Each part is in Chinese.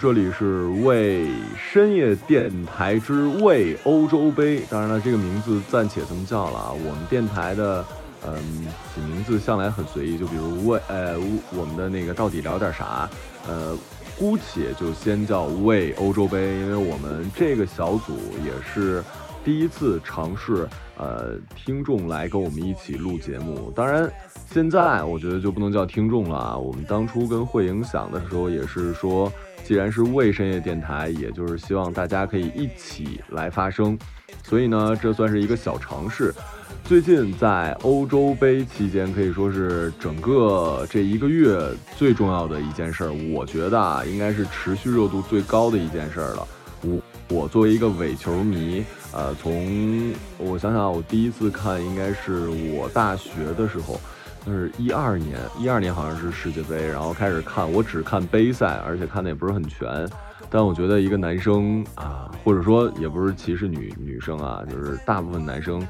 这里是为深夜电台之为欧洲杯。当然了，这个名字暂且这么叫了啊。我们电台的，嗯，起名字向来很随意，就比如为呃我们的那个到底聊点啥，呃，姑且就先叫为欧洲杯，因为我们这个小组也是第一次尝试，呃，听众来跟我们一起录节目。当然。现在我觉得就不能叫听众了啊！我们当初跟慧影想的时候也是说，既然是未深夜电台，也就是希望大家可以一起来发声，所以呢，这算是一个小尝试。最近在欧洲杯期间，可以说是整个这一个月最重要的一件事儿，我觉得啊，应该是持续热度最高的一件事儿了。我我作为一个伪球迷，呃，从我想想，我第一次看应该是我大学的时候。是一二年，一二年好像是世界杯，然后开始看，我只看杯赛，而且看的也不是很全。但我觉得一个男生啊，或者说也不是歧视女女生啊，就是大部分男生，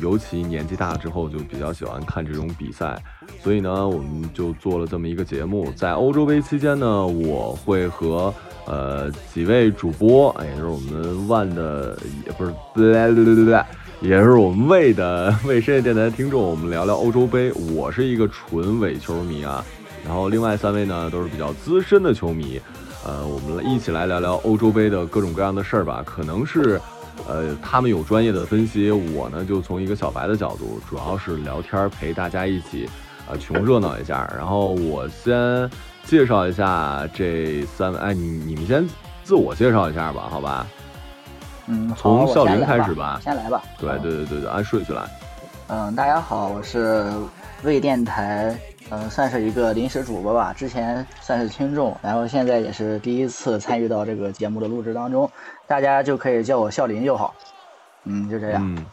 尤其年纪大之后，就比较喜欢看这种比赛。所以呢，我们就做了这么一个节目。在欧洲杯期间呢，我会和呃几位主播，哎，就是我们万的，也不是，来来来来来。也是我们魏的魏深夜电台的听众，我们聊聊欧洲杯。我是一个纯伪球迷啊，然后另外三位呢都是比较资深的球迷，呃，我们一起来聊聊欧洲杯的各种各样的事儿吧。可能是，呃，他们有专业的分析，我呢就从一个小白的角度，主要是聊天陪大家一起，呃，穷热闹一下。然后我先介绍一下这三位，哎，你你们先自我介绍一下吧，好吧？嗯，从笑林开始吧，先来吧。对对对对对，按顺序来。嗯，大家好，我是魏电台，嗯，算是一个临时主播吧。之前算是听众，然后现在也是第一次参与到这个节目的录制当中，大家就可以叫我笑林就好。嗯，就这样。嗯，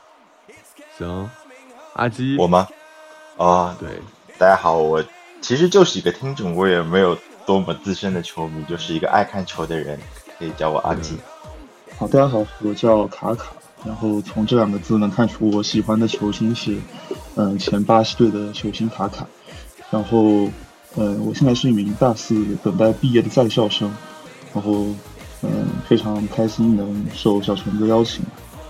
行。阿基，我吗？啊，对。大家好，我其实就是一个听众，我也没有多么资深的球迷，就是一个爱看球的人，可以叫我阿基。好，大家好，我叫卡卡。然后从这两个字能看出我喜欢的球星是，嗯，前巴西队的球星卡卡。然后，嗯，我现在是一名大四等待毕业的在校生。然后，嗯，非常开心能受小陈的邀请，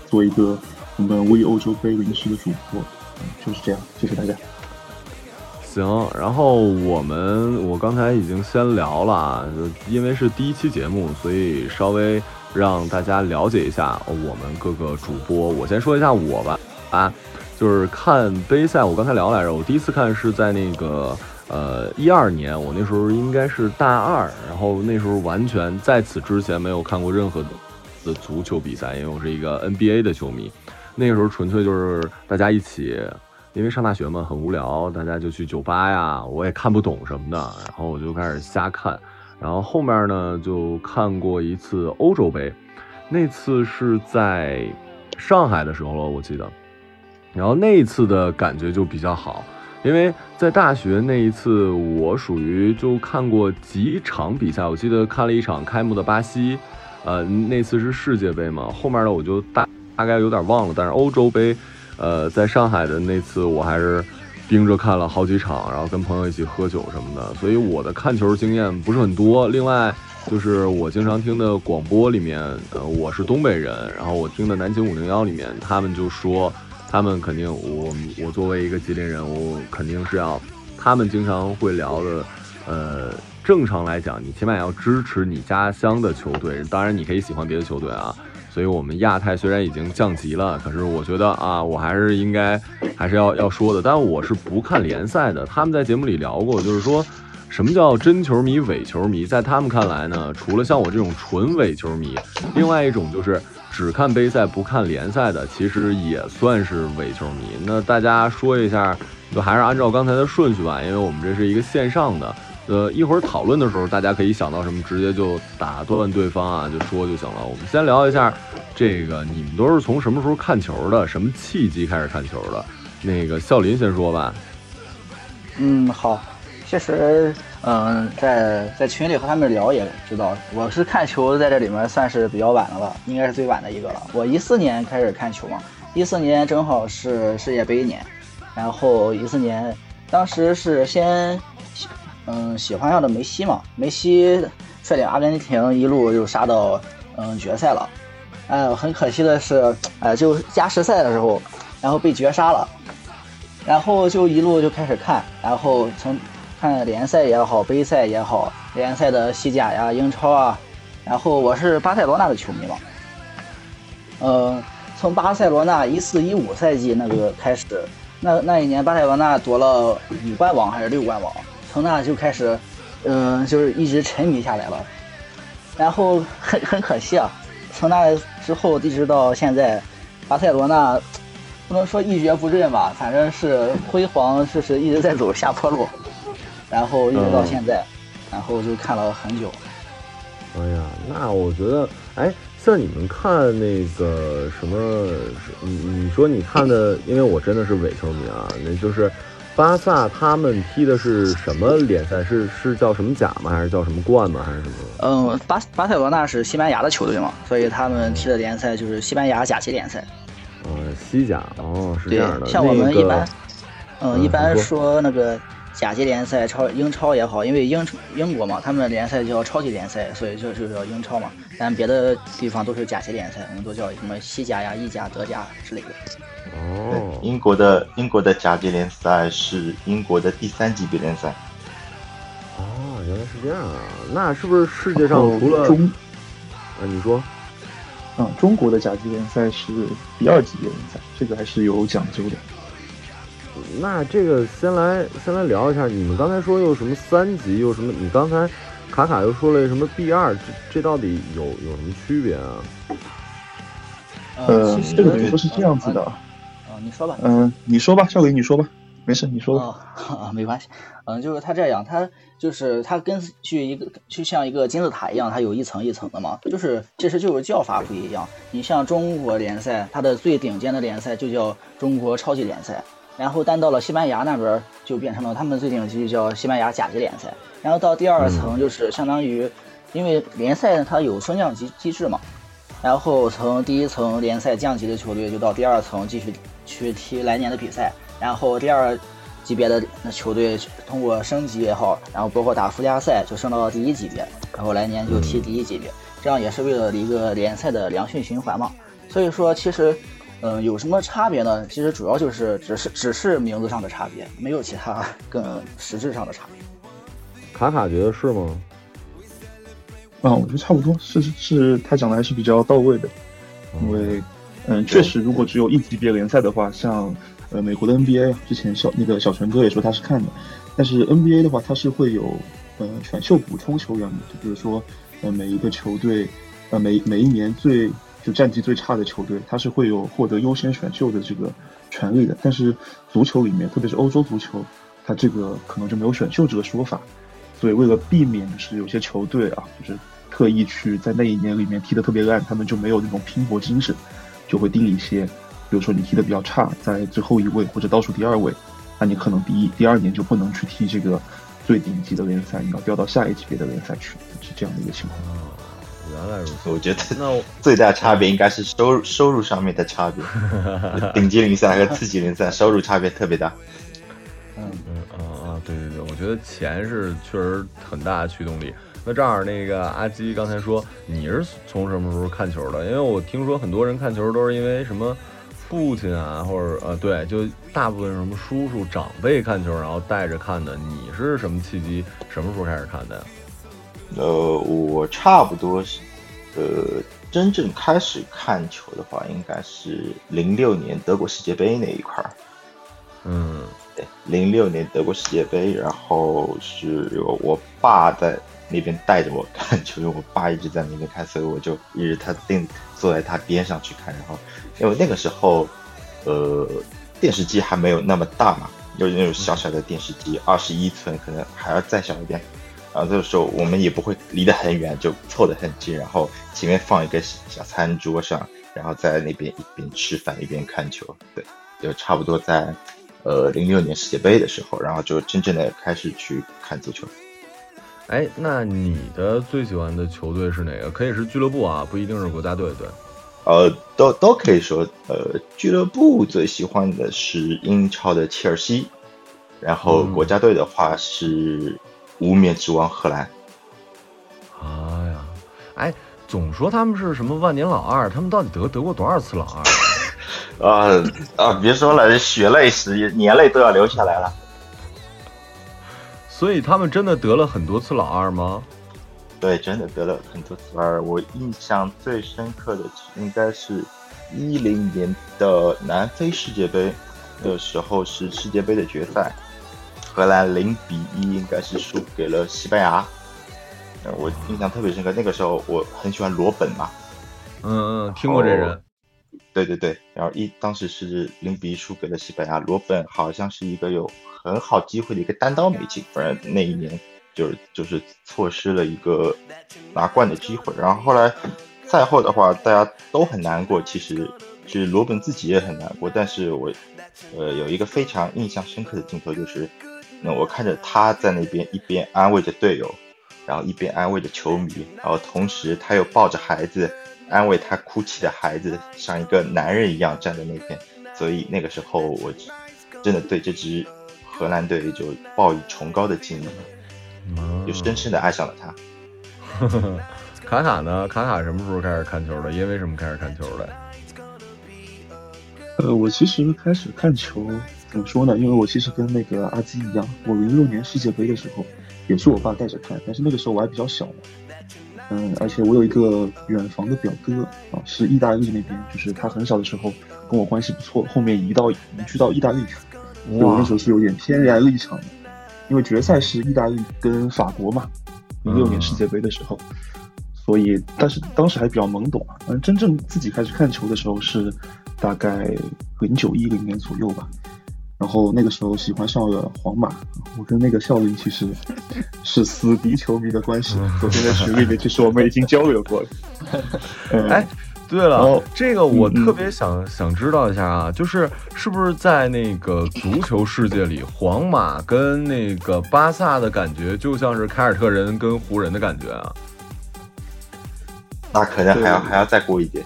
做一个我们为欧洲杯临时的主播。就是这样，谢谢大家。行，然后我们我刚才已经先聊了，就因为是第一期节目，所以稍微。让大家了解一下我们各个主播。我先说一下我吧，啊，就是看杯赛。我刚才聊来着，我第一次看是在那个呃一二年，我那时候应该是大二，然后那时候完全在此之前没有看过任何的足球比赛，因为我是一个 NBA 的球迷。那个时候纯粹就是大家一起，因为上大学嘛很无聊，大家就去酒吧呀，我也看不懂什么的，然后我就开始瞎看。然后后面呢，就看过一次欧洲杯，那次是在上海的时候了，我记得。然后那一次的感觉就比较好，因为在大学那一次，我属于就看过几场比赛。我记得看了一场开幕的巴西，呃，那次是世界杯嘛。后面的我就大大概有点忘了，但是欧洲杯，呃，在上海的那次我还是。盯着看了好几场，然后跟朋友一起喝酒什么的，所以我的看球经验不是很多。另外，就是我经常听的广播里面，呃，我是东北人，然后我听的南京五零幺里面，他们就说，他们肯定，我我作为一个吉林人，我肯定是要，他们经常会聊的，呃，正常来讲，你起码要支持你家乡的球队，当然你可以喜欢别的球队啊。所以，我们亚太虽然已经降级了，可是我觉得啊，我还是应该还是要要说的。但我是不看联赛的。他们在节目里聊过，就是说什么叫真球迷、伪球迷，在他们看来呢，除了像我这种纯伪球迷，另外一种就是只看杯赛不看联赛的，其实也算是伪球迷。那大家说一下，就还是按照刚才的顺序吧，因为我们这是一个线上的。呃，一会儿讨论的时候，大家可以想到什么，直接就打断对方啊，就说就行了。我们先聊一下，这个你们都是从什么时候看球的？什么契机开始看球的？那个笑林先说吧。嗯，好。其实，嗯，在在群里和他们聊也知道，我是看球在这里面算是比较晚的了，应该是最晚的一个了。我一四年开始看球嘛，一四年正好是世界杯年，然后一四年当时是先。嗯，喜欢上的梅西嘛，梅西率领阿根廷一路就杀到嗯决赛了。哎，很可惜的是，哎，就加时赛的时候，然后被绝杀了。然后就一路就开始看，然后从看联赛也好，杯赛也好，联赛的西甲呀、英超啊。然后我是巴塞罗那的球迷嘛，嗯，从巴塞罗那一四一五赛季那个开始，那那一年巴塞罗那夺了五冠王还是六冠王，从那就开始，嗯，就是一直沉迷下来了。然后很很可惜啊，从那之后一直到现在，巴塞罗那不能说一蹶不振吧，反正是辉煌，就是一直在走下坡路。然后一直到现在，然后就看了很久。哎呀，那我觉得，哎，像你们看那个什么，你你说你看的，因为我真的是伪球迷啊，那就是巴萨他们踢的是什么联赛？是是叫什么甲吗？还是叫什么冠吗？还是什么？嗯，巴巴塞罗那是西班牙的球队嘛，所以他们踢的联赛就是西班牙甲级联赛。嗯，西甲哦，是这样的。像我们一般，嗯，一般说那个。甲级联赛、超英超也好，因为英英国嘛，他们的联赛叫超级联赛，所以就就叫英超嘛。但别的地方都是甲级联赛，我们都叫什么西甲呀、意甲、德甲之类的。哦，英国的英国的甲级联赛是英国的第三级别联赛。哦，原来是这样啊！那是不是世界上除了中，啊，你说，嗯，中国的甲级联赛是第二级别联赛，这个还是有讲究的。那这个先来先来聊一下，你们刚才说又什么三级，又什么？你刚才卡卡又说了什么 B 二？这这到底有有什么区别啊？呃，这个等于说是这样子的。啊，你说吧。嗯，你说吧，少伟你说吧，没事，你说吧。啊，没关系。嗯，就是它这样，它就是它根据一个就像一个金字塔一样，它有一层一层的嘛。就是其实就是叫法不一样。你像中国联赛，它的最顶尖的联赛就叫中国超级联赛。然后，但到了西班牙那边，就变成了他们最顶级叫西班牙甲级联赛。然后到第二层，就是相当于，因为联赛它有升降级机制嘛。然后从第一层联赛降级的球队，就到第二层继续去踢来年的比赛。然后第二级别的那球队通过升级也好，然后包括打附加赛，就升到了第一级别。然后来年就踢第一级别，这样也是为了一个联赛的良性循环嘛。所以说，其实。嗯，有什么差别呢？其实主要就是只是只是名字上的差别，没有其他更实质上的差别。卡卡觉得是吗？啊，我觉得差不多，是是，他讲的还是比较到位的。因为，嗯，确实，如果只有一级别联赛的话，像呃美国的 NBA，之前小那个小陈哥也说他是看的，但是 NBA 的话，它是会有呃选秀补充球员的，就比如说呃每一个球队呃每每一年最。就战绩最差的球队，他是会有获得优先选秀的这个权利的。但是足球里面，特别是欧洲足球，它这个可能就没有选秀这个说法。所以为了避免是有些球队啊，就是特意去在那一年里面踢得特别烂，他们就没有那种拼搏精神，就会定一些，比如说你踢得比较差，在最后一位或者倒数第二位，那你可能第一、第二年就不能去踢这个最顶级的联赛，你要调到下一级别的联赛去，是这样的一个情况。原来如此，我觉得那 最大差别应该是收入收入上面的差别，顶级联赛和次级联赛收入差别特别大。嗯嗯啊啊，对对对，我觉得钱是确实很大的驱动力。那正好，那个阿基刚才说你是从什么时候看球的？因为我听说很多人看球都是因为什么父亲啊，或者呃对，就大部分什么叔叔长辈看球，然后带着看的。你是什么契机，什么时候开始看的呀？呃，我差不多是，呃，真正开始看球的话，应该是零六年德国世界杯那一块儿。嗯，对，零六年德国世界杯，然后是我爸在那边带着我看球，因为我爸一直在那边看，所以我就一直他定坐在他边上去看。然后，因为那个时候，呃，电视机还没有那么大嘛，有那种小小的电视机，二十一寸，可能还要再小一点。然后这个时候我们也不会离得很远，就凑得很近，然后前面放一个小餐桌上，然后在那边一边吃饭一边看球。对，就差不多在，呃，零六年世界杯的时候，然后就真正的开始去看足球。哎，那你的最喜欢的球队是哪个？可以是俱乐部啊，不一定是国家队，对。呃，都都可以说，呃，俱乐部最喜欢的是英超的切尔西，然后国家队的话是。无冕之王荷兰，啊，哎，总说他们是什么万年老二，他们到底得得过多少次老二？啊啊！别说了，血泪史、年泪都要流下来了。所以他们真的得了很多次老二吗？对，真的得了很多次老二。我印象最深刻的应该是一零年的南非世界杯的时候，是世界杯的决赛，荷兰零比一应该是输给了西班牙。我印象特别深刻，那个时候我很喜欢罗本嘛。嗯嗯，听过这人。对对对，然后一当时是零比一输给了西班牙，罗本好像是一个有很好机会的一个单刀没进，反正那一年就是就是错失了一个拿冠的机会。然后后来赛后的话，大家都很难过，其实是罗本自己也很难过。但是我呃有一个非常印象深刻的镜头，就是那我看着他在那边一边安慰着队友，然后一边安慰着球迷，然后同时他又抱着孩子。安慰他哭泣的孩子，像一个男人一样站在那边，所以那个时候我真的对这支荷兰队就抱以崇高的敬意，就深深的爱上了他。卡卡呢？卡卡什么时候开始看球的？因为什么开始看球的？呃，我其实开始看球怎么说呢？因为我其实跟那个阿基一样，我零六年世界杯的时候也是我爸带着看，但是那个时候我还比较小嘛。嗯，而且我有一个远房的表哥啊，是意大利那边，就是他很小的时候跟我关系不错，后面移到移居到意大利去，所以我那时候是有点天然立场的，因为决赛是意大利跟法国嘛，零六年世界杯的时候，所以但是当时还比较懵懂啊，正真正自己开始看球的时候是大概零九一零年左右吧。然后那个时候喜欢上了皇马，我跟那个校林其实是死敌球迷的关系。昨天在群里面，其实我们已经交流过了。哎，对了，这个我特别想想知道一下啊，就是是不是在那个足球世界里，皇马跟那个巴萨的感觉就像是凯尔特人跟湖人的感觉啊？那可能还要还要再过一点，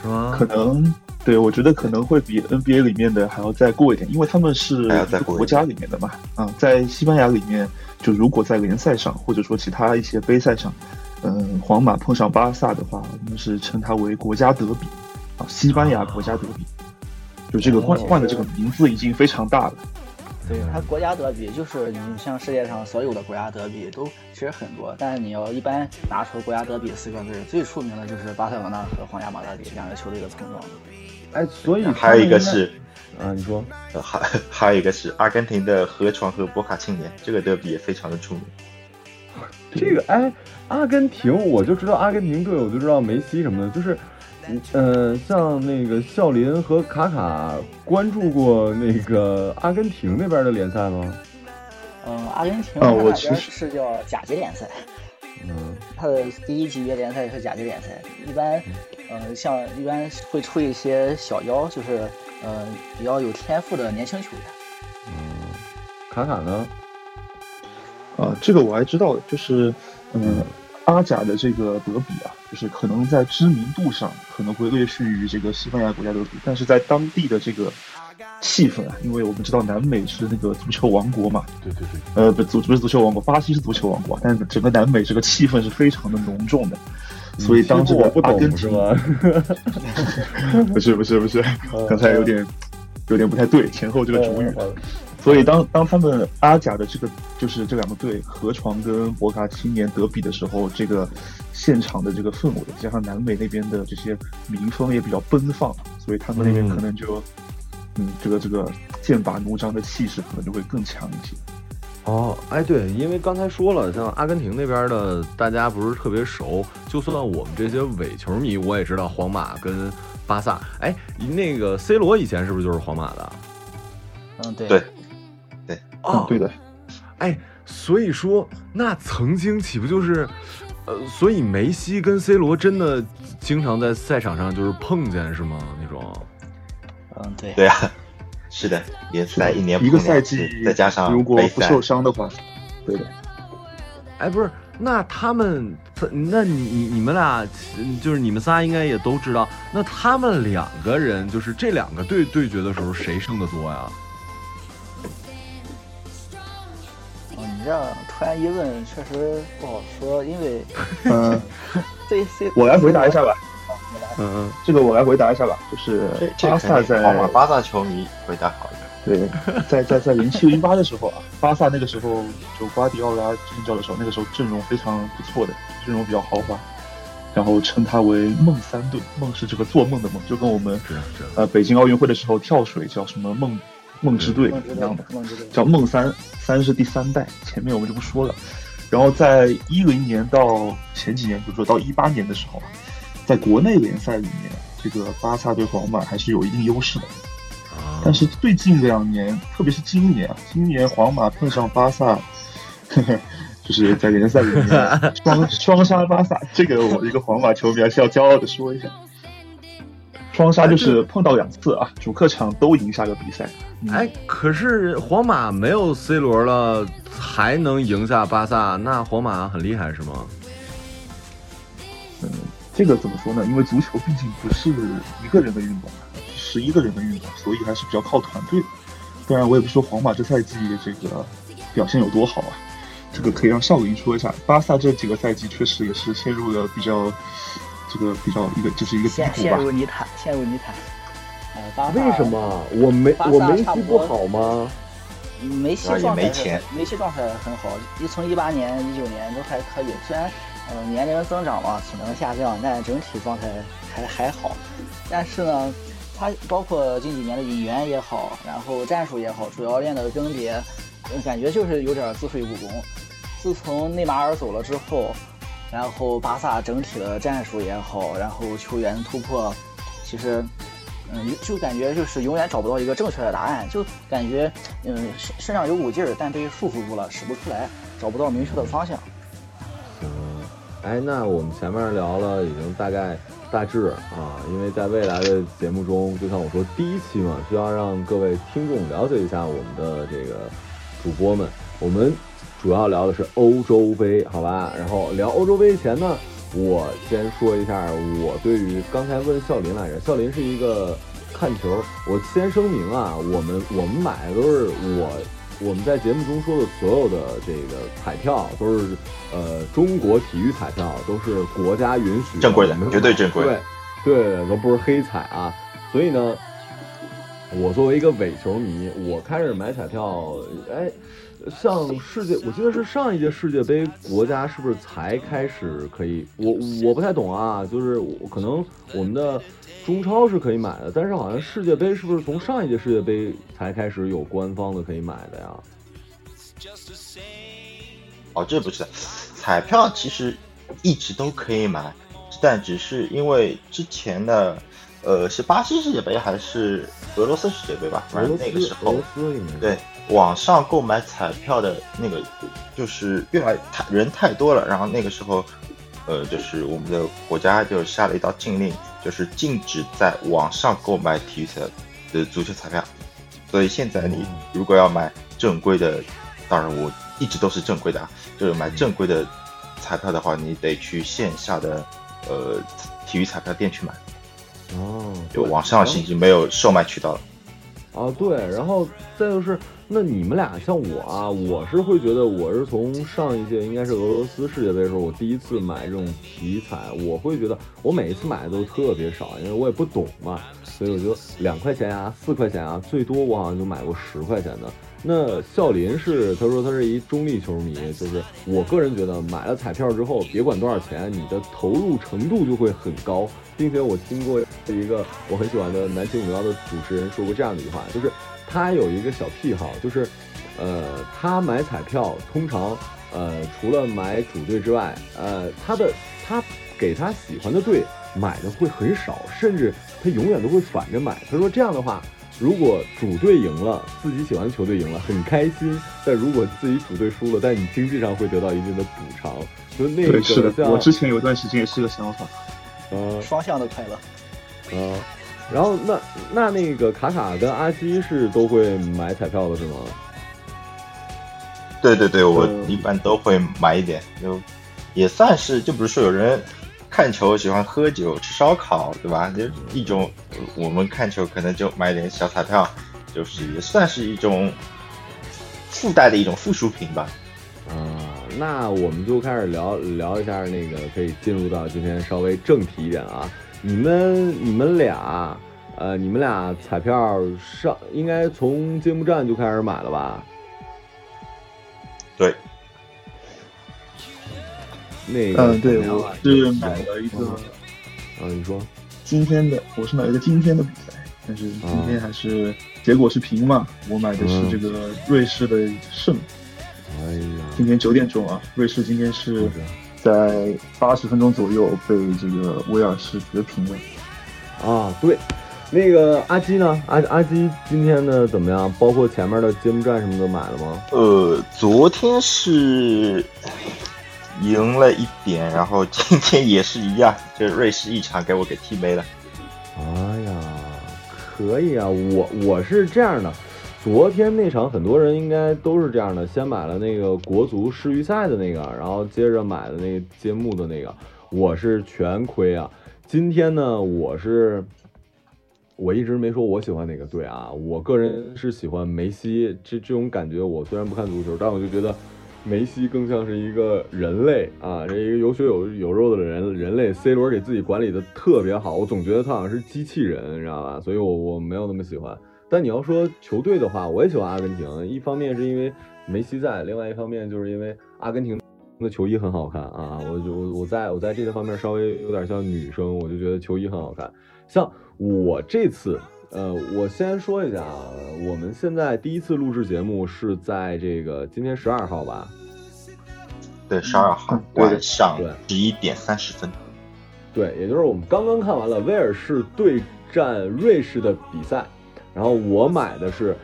是吗？可能。对，我觉得可能会比 NBA 里面的还要再过一点，因为他们是国家里面的嘛。啊，在西班牙里面，就如果在联赛上，或者说其他一些杯赛上，嗯，皇马碰上巴萨的话，我们是称它为国家德比，啊，西班牙国家德比，就这个冠冠的这个名字已经非常大了。对，它国家德比就是你像世界上所有的国家德比都其实很多，但是你要一般拿出国家德比四个字，最出名的就是巴塞罗那和皇家马德里两个球队的碰撞。哎，所以还有一个是，啊，你说，还 还有一个是阿根廷的河床和博卡青年，这个德比也非常的出名。这个哎，阿根廷我就知道阿根廷队，我就知道梅西什么的，就是，呃，像那个笑林和卡卡关注过那个阿根廷那边的联赛吗？嗯，阿根廷我其实是叫甲级联赛，嗯，他的第一级别联赛是甲级联赛，一般。嗯，像一般会出一些小妖，就是呃比较有天赋的年轻球员。嗯，卡卡呢？啊，这个我还知道，就是嗯，阿甲的这个德比啊，就是可能在知名度上可能会略逊于这个西班牙国家德比，但是在当地的这个气氛啊，因为我们知道南美是那个足球王国嘛，对对对，呃不足不是足球王国，巴西是足球王国，但是整个南美这个气氛是非常的浓重的。所以当这个阿根廷，不是不是不是，刚才有点有点不太对，前后这个主语。所以当当他们阿甲的这个就是这两个队河床跟博卡青年德比的时候，这个现场的这个氛围，加上南美那边的这些民风也比较奔放，所以他们那边可能就嗯这个这个剑拔弩张的气势可能就会更强一些。哦，哎，对，因为刚才说了，像阿根廷那边的，大家不是特别熟。就算我们这些伪球迷，我也知道皇马跟巴萨。哎，那个 C 罗以前是不是就是皇马的？嗯，对，对，对，哦，对的。哎，所以说，那曾经岂不就是，呃，所以梅西跟 C 罗真的经常在赛场上就是碰见是吗？那种？嗯，对，对啊。是的，联赛一年一个赛季，再加上如果不受伤的话，对的。哎，不是，那他们，那你你你们俩，就是你们仨应该也都知道，那他们两个人，就是这两个队对决的时候，谁胜的多呀？哦，你这样突然一问，确实不好说，因为，嗯，对 C，我来回答一下吧。嗯嗯，这个我来回答一下吧，就是巴萨在皇马巴萨球迷回答好一点。对，在在在零七零八的时候啊，巴萨那个时候就瓜迪奥拉执教的时候，那个时候阵容非常不错的，阵容比较豪华，然后称他为梦三队，梦是这个做梦的梦，就跟我们呃北京奥运会的时候跳水叫什么梦梦之队一样的，叫梦三，三是第三代，前面我们就不说了。然后在一零年到前几年，比如说到一八年的时候。在国内联赛里面，这个巴萨对皇马还是有一定优势的。但是最近两年，特别是今年啊，今年皇马碰上巴萨，呵呵，就是在联赛里面 双双杀巴萨，这个我一个皇马球迷还是要骄傲的说一下。双杀就是碰到两次啊，主客场都赢下了比赛。哎，可是皇马没有 C 罗了，还能赢下巴萨，那皇马很厉害是吗？嗯。这个怎么说呢？因为足球毕竟不是一个人的运动，十一个人的运动，所以还是比较靠团队的。当然，我也不说皇马这赛季这个表现有多好啊，这个可以让少林说一下。巴萨这几个赛季确实也是陷入了比较这个比较一个就是一个陷陷入泥潭，陷入泥潭。呃，巴萨为什么我没我梅西不好吗？梅西状态没钱，梅西状态很好，一从一八年、一九年都还可以，虽然。呃，年龄增长嘛，体能下降，但整体状态还还好。但是呢，他包括近几年的引援也好，然后战术也好，主教练的更迭，感觉就是有点自废武功。自从内马尔走了之后，然后巴萨整体的战术也好，然后球员突破，其实，嗯，就感觉就是永远找不到一个正确的答案，就感觉，嗯，身身上有股劲儿，但被束缚住了，使不出来，找不到明确的方向。哎，那我们前面聊了，已经大概大致啊，因为在未来的节目中，就像我说第一期嘛，需要让各位听众了解一下我们的这个主播们。我们主要聊的是欧洲杯，好吧？然后聊欧洲杯前呢，我先说一下我对于刚才问笑林来着，笑林是一个看球，我先声明啊，我们我们买的都是我。我们在节目中说的所有的这个彩票都是，呃，中国体育彩票都是国家允许正规的，绝对正规。对，对，都不是黑彩啊。所以呢，我作为一个伪球迷，我开始买彩票，哎，像世界，我记得是上一届世界杯，国家是不是才开始可以？我我不太懂啊，就是可能我们的。中超是可以买的，但是好像世界杯是不是从上一届世界杯才开始有官方的可以买的呀？哦，这不是彩票，其实一直都可以买，但只是因为之前的，呃，是巴西世界杯还是俄罗斯世界杯吧？反正那个时候，对网上购买彩票的那个就是越来太人太多了，然后那个时候，呃，就是我们的国家就下了一道禁令。就是禁止在网上购买体育彩的足球彩票，所以现在你如果要买正规的，当然我一直都是正规的啊，就是买正规的彩票的话，你得去线下的呃体育彩票店去买。哦，就网上已经没有售卖渠道了。啊，对，然后再就是。那你们俩像我啊，我是会觉得我是从上一届应该是俄罗斯世界杯的时候，我第一次买这种体彩，我会觉得我每一次买的都特别少，因为我也不懂嘛，所以我觉得两块钱啊，四块钱啊，最多我好像就买过十块钱的。那笑林是他说他是一中立球迷，就是我个人觉得买了彩票之后，别管多少钱，你的投入程度就会很高，并且我听过一个我很喜欢的南青五幺的主持人说过这样的一句话，就是。他有一个小癖好，就是，呃，他买彩票通常，呃，除了买主队之外，呃，他的他给他喜欢的队买的会很少，甚至他永远都会反着买。他说这样的话，如果主队赢了，自己喜欢的球队赢了，很开心；但如果自己主队输了，但你经济上会得到一定的补偿。就那个是的，我之前有段时间也是个想法，呃，双向的快乐，呃。然后那那那个卡卡跟阿基是都会买彩票的是吗？对对对，我一般都会买一点，就也算是，就比如说有人看球喜欢喝酒吃烧烤，对吧？就一种我们看球可能就买点小彩票，就是也算是一种附带的一种附属品吧。啊，那我们就开始聊聊一下那个，可以进入到今天稍微正题一点啊。你们你们俩，呃，你们俩彩票上应该从揭幕战就开始买了吧？对，那个嗯，对，我是买了一个嗯，你说，今天的，我是买了一个今天的比赛，但是今天还是结果是平嘛。我买的是这个瑞士的胜，哎呀，今天九点钟啊，瑞士今天是在八十分钟左右被这个威尔士绝平了。啊，对，那个阿基呢？阿阿基今天呢怎么样？包括前面的揭幕战什么的买了吗？呃，昨天是赢了一点，然后今天也是一样，这瑞士一场给我给踢没了。哎呀，可以啊，我我是这样的，昨天那场很多人应该都是这样的，先买了那个国足世预赛的那个，然后接着买的那个揭幕的那个，我是全亏啊。今天呢，我是我一直没说我喜欢哪个队啊，我个人是喜欢梅西，这这种感觉，我虽然不看足球，但我就觉得。梅西更像是一个人类啊，这一个有血有有肉的人人类。C 罗给自己管理的特别好，我总觉得他好像是机器人，你知道吧？所以我我没有那么喜欢。但你要说球队的话，我也喜欢阿根廷。一方面是因为梅西在，另外一方面就是因为阿根廷的球衣很好看啊。我就我在我在这个方面稍微有点像女生，我就觉得球衣很好看。像我这次。呃，我先说一下啊，我们现在第一次录制节目是在这个今天十二号吧？对，十二号晚上十一点三十分。对，也就是我们刚刚看完了威尔士对战瑞士的比赛，然后我买的是，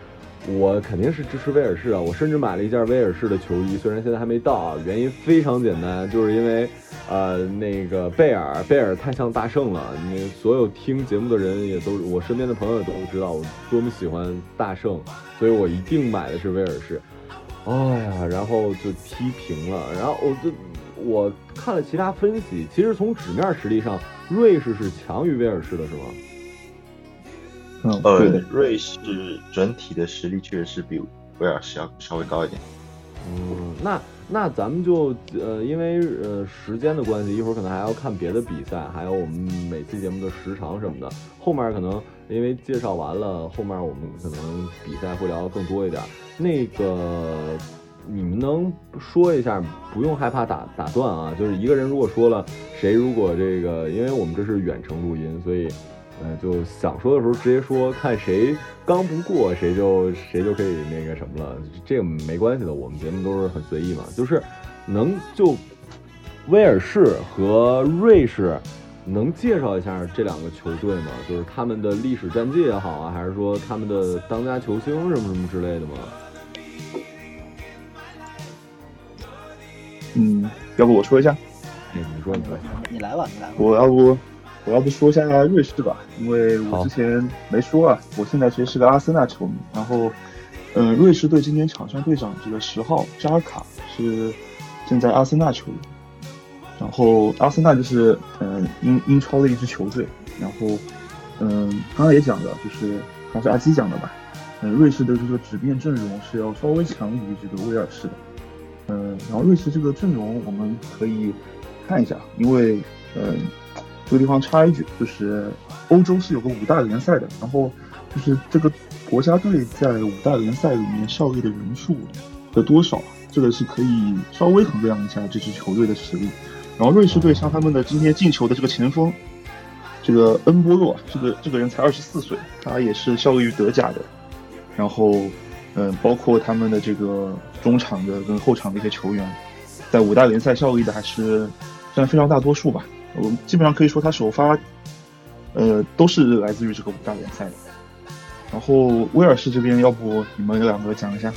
我肯定是支持威尔士啊，我甚至买了一件威尔士的球衣，虽然现在还没到啊，原因非常简单，就是因为。呃，那个贝尔，贝尔太像大圣了。你所有听节目的人也都，我身边的朋友也都知道我多么喜欢大圣，所以我一定买的是威尔士。哎呀，然后就踢平了。然后我就我看了其他分析，其实从纸面实力上，瑞士是强于威尔士的，是吗？嗯，呃，瑞士整体的实力确实是比威尔士要稍微高一点。嗯，那那咱们就呃，因为呃时间的关系，一会儿可能还要看别的比赛，还有我们每期节目的时长什么的。后面可能因为介绍完了，后面我们可能比赛会聊得更多一点。那个你们能说一下，不用害怕打打断啊，就是一个人如果说了，谁如果这个，因为我们这是远程录音，所以。呃，就想说的时候直接说，看谁刚不过谁就谁就可以那个什么了，这个没关系的，我们节目都是很随意嘛。就是能就威尔士和瑞士能介绍一下这两个球队吗？就是他们的历史战绩也好啊，还是说他们的当家球星什么什么之类的吗？嗯，要不我说一下，哎，你说你说，你来吧，你来吧。我要不我要不说一下瑞士吧，因为我之前没说啊，我现在其实是个阿森纳球迷。然后，嗯，瑞士队今天场上队长这个十号扎卡是现在阿森纳球员。然后阿森纳就是嗯英英超的一支球队。然后，嗯，刚刚也讲了，就是还是阿基讲的吧。嗯，瑞士的这个纸面阵容是要稍微强于这个威尔士的。嗯，然后瑞士这个阵容我们可以看一下，因为嗯。这个地方插一句，就是欧洲是有个五大联赛的，然后就是这个国家队在五大联赛里面效力的人数的多少，这个是可以稍微衡量一下这支球队的实力。然后瑞士队像他们的今天进球的这个前锋，这个恩波洛，这个这个人才二十四岁，他也是效力于德甲的。然后，嗯，包括他们的这个中场的跟后场的一些球员，在五大联赛效力的还是占非常大多数吧。我们基本上可以说，他首发，呃，都是来自于这个五大联赛的。然后威尔士这边，要不你们两个讲一下？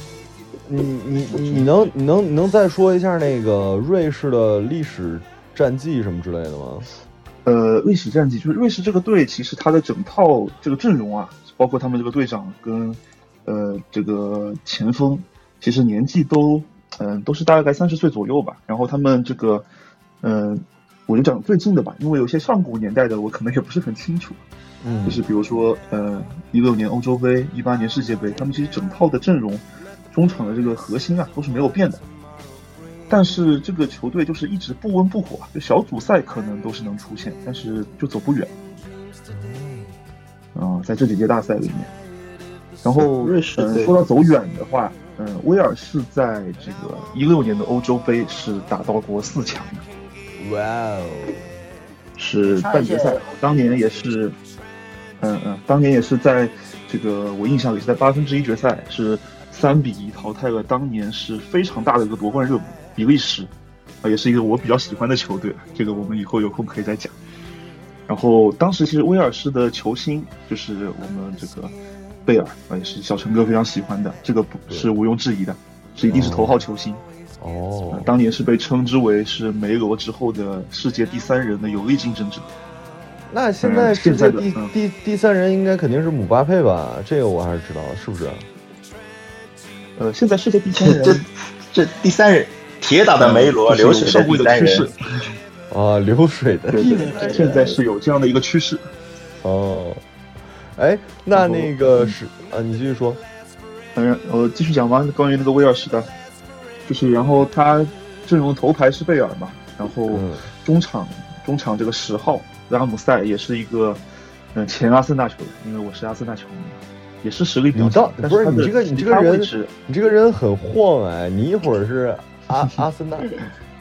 你你你你能你能你能再说一下那个瑞士的历史战绩什么之类的吗？呃，历史战绩就是瑞士这个队，其实他的整套这个阵容啊，包括他们这个队长跟呃这个前锋，其实年纪都嗯都是大概三十岁左右吧。然后他们这个嗯。我就讲最近的吧，因为有些上古年代的我可能也不是很清楚。嗯，就是比如说，呃，一六年欧洲杯，一八年世界杯，他们其实整套的阵容，中场的这个核心啊都是没有变的。但是这个球队就是一直不温不火，就小组赛可能都是能出现，但是就走不远。啊，在这几届大赛里面，然后瑞士队说到走远的话，嗯，威尔士在这个一六年的欧洲杯是打到过四强的，哇哦，是半决赛，当年也是，嗯嗯，当年也是在这个我印象里是在八分之一决赛是三比一淘汰了当年是非常大的一个夺冠热门比利时，啊，也是一个我比较喜欢的球队，这个我们以后有空可以再讲。然后当时其实威尔士的球星就是我们这个贝尔啊，也是小陈哥非常喜欢的，这个不是毋庸置疑的，是一定是头号球星。哦呃，当年是被称之为是梅罗之后的世界第三人的有力竞争者。那现在嗯世界第第第三人应该肯定是姆巴佩吧？这个我还是知道，是不是？呃，现在世界第三人这这第三人，铁打的梅罗，流水的趋势人。。啊，流水的第对对，三人现在是有这样的一个趋势。哦。哎，那那个是啊，你继续说。当然，我继续讲吧，关于那个威尔士的，就是然后他阵容头牌是贝尔嘛，然后嗯中场中场这个十号拉姆塞也是一个嗯前阿森纳球员，因为我是阿森纳球迷，也是实力比较你到强。但他的不是你这个你这个人你这个人很晃哎，你一会儿是阿 阿森纳，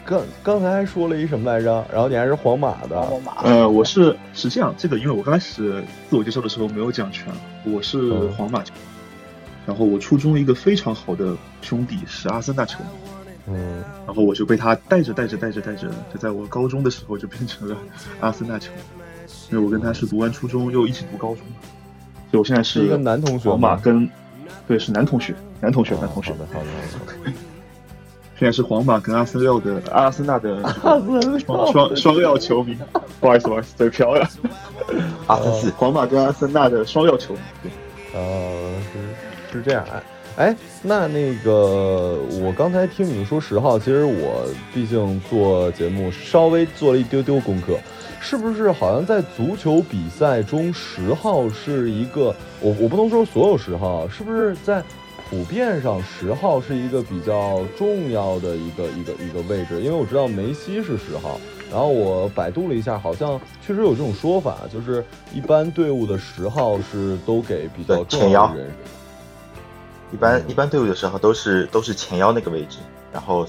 刚刚才还说了一什么来着？然后你还是皇马的，皇马，呃，我是是这样，这个因为我刚开始自我介绍的时候没有讲全，我是嗯皇马球迷，然后我初中一个非常好的兄弟是阿森纳球迷，嗯，然后我就被他带着带着带着带着，就在我高中的时候就变成了阿森纳球迷，因为我跟他是读完初中又一起读高中的，所以我现在是一个男同学吗？皇马跟对是男同学，男同学哦男同学。好，的好的好的。现在是皇马跟阿森纳的 阿森纳的双双双料球迷，不好意思不好意思嘴瓢了。阿森纳，皇马跟阿森纳的双料球迷，对，呃，是是这样哎。哎，那那个，我刚才听你们说十号，其实我毕竟做节目稍微做了一丢丢功课，是不是好像在足球比赛中十号是一个，我我不能说所有十号，是不是在普遍上十号是一个比较重要的一个一个一个位置？因为我知道梅西是十号，然后我百度了一下，好像确实有这种说法，就是一般队伍的十号是都给比较重要的人。一般嗯一般队伍的时候都是都是前腰那个位置，然后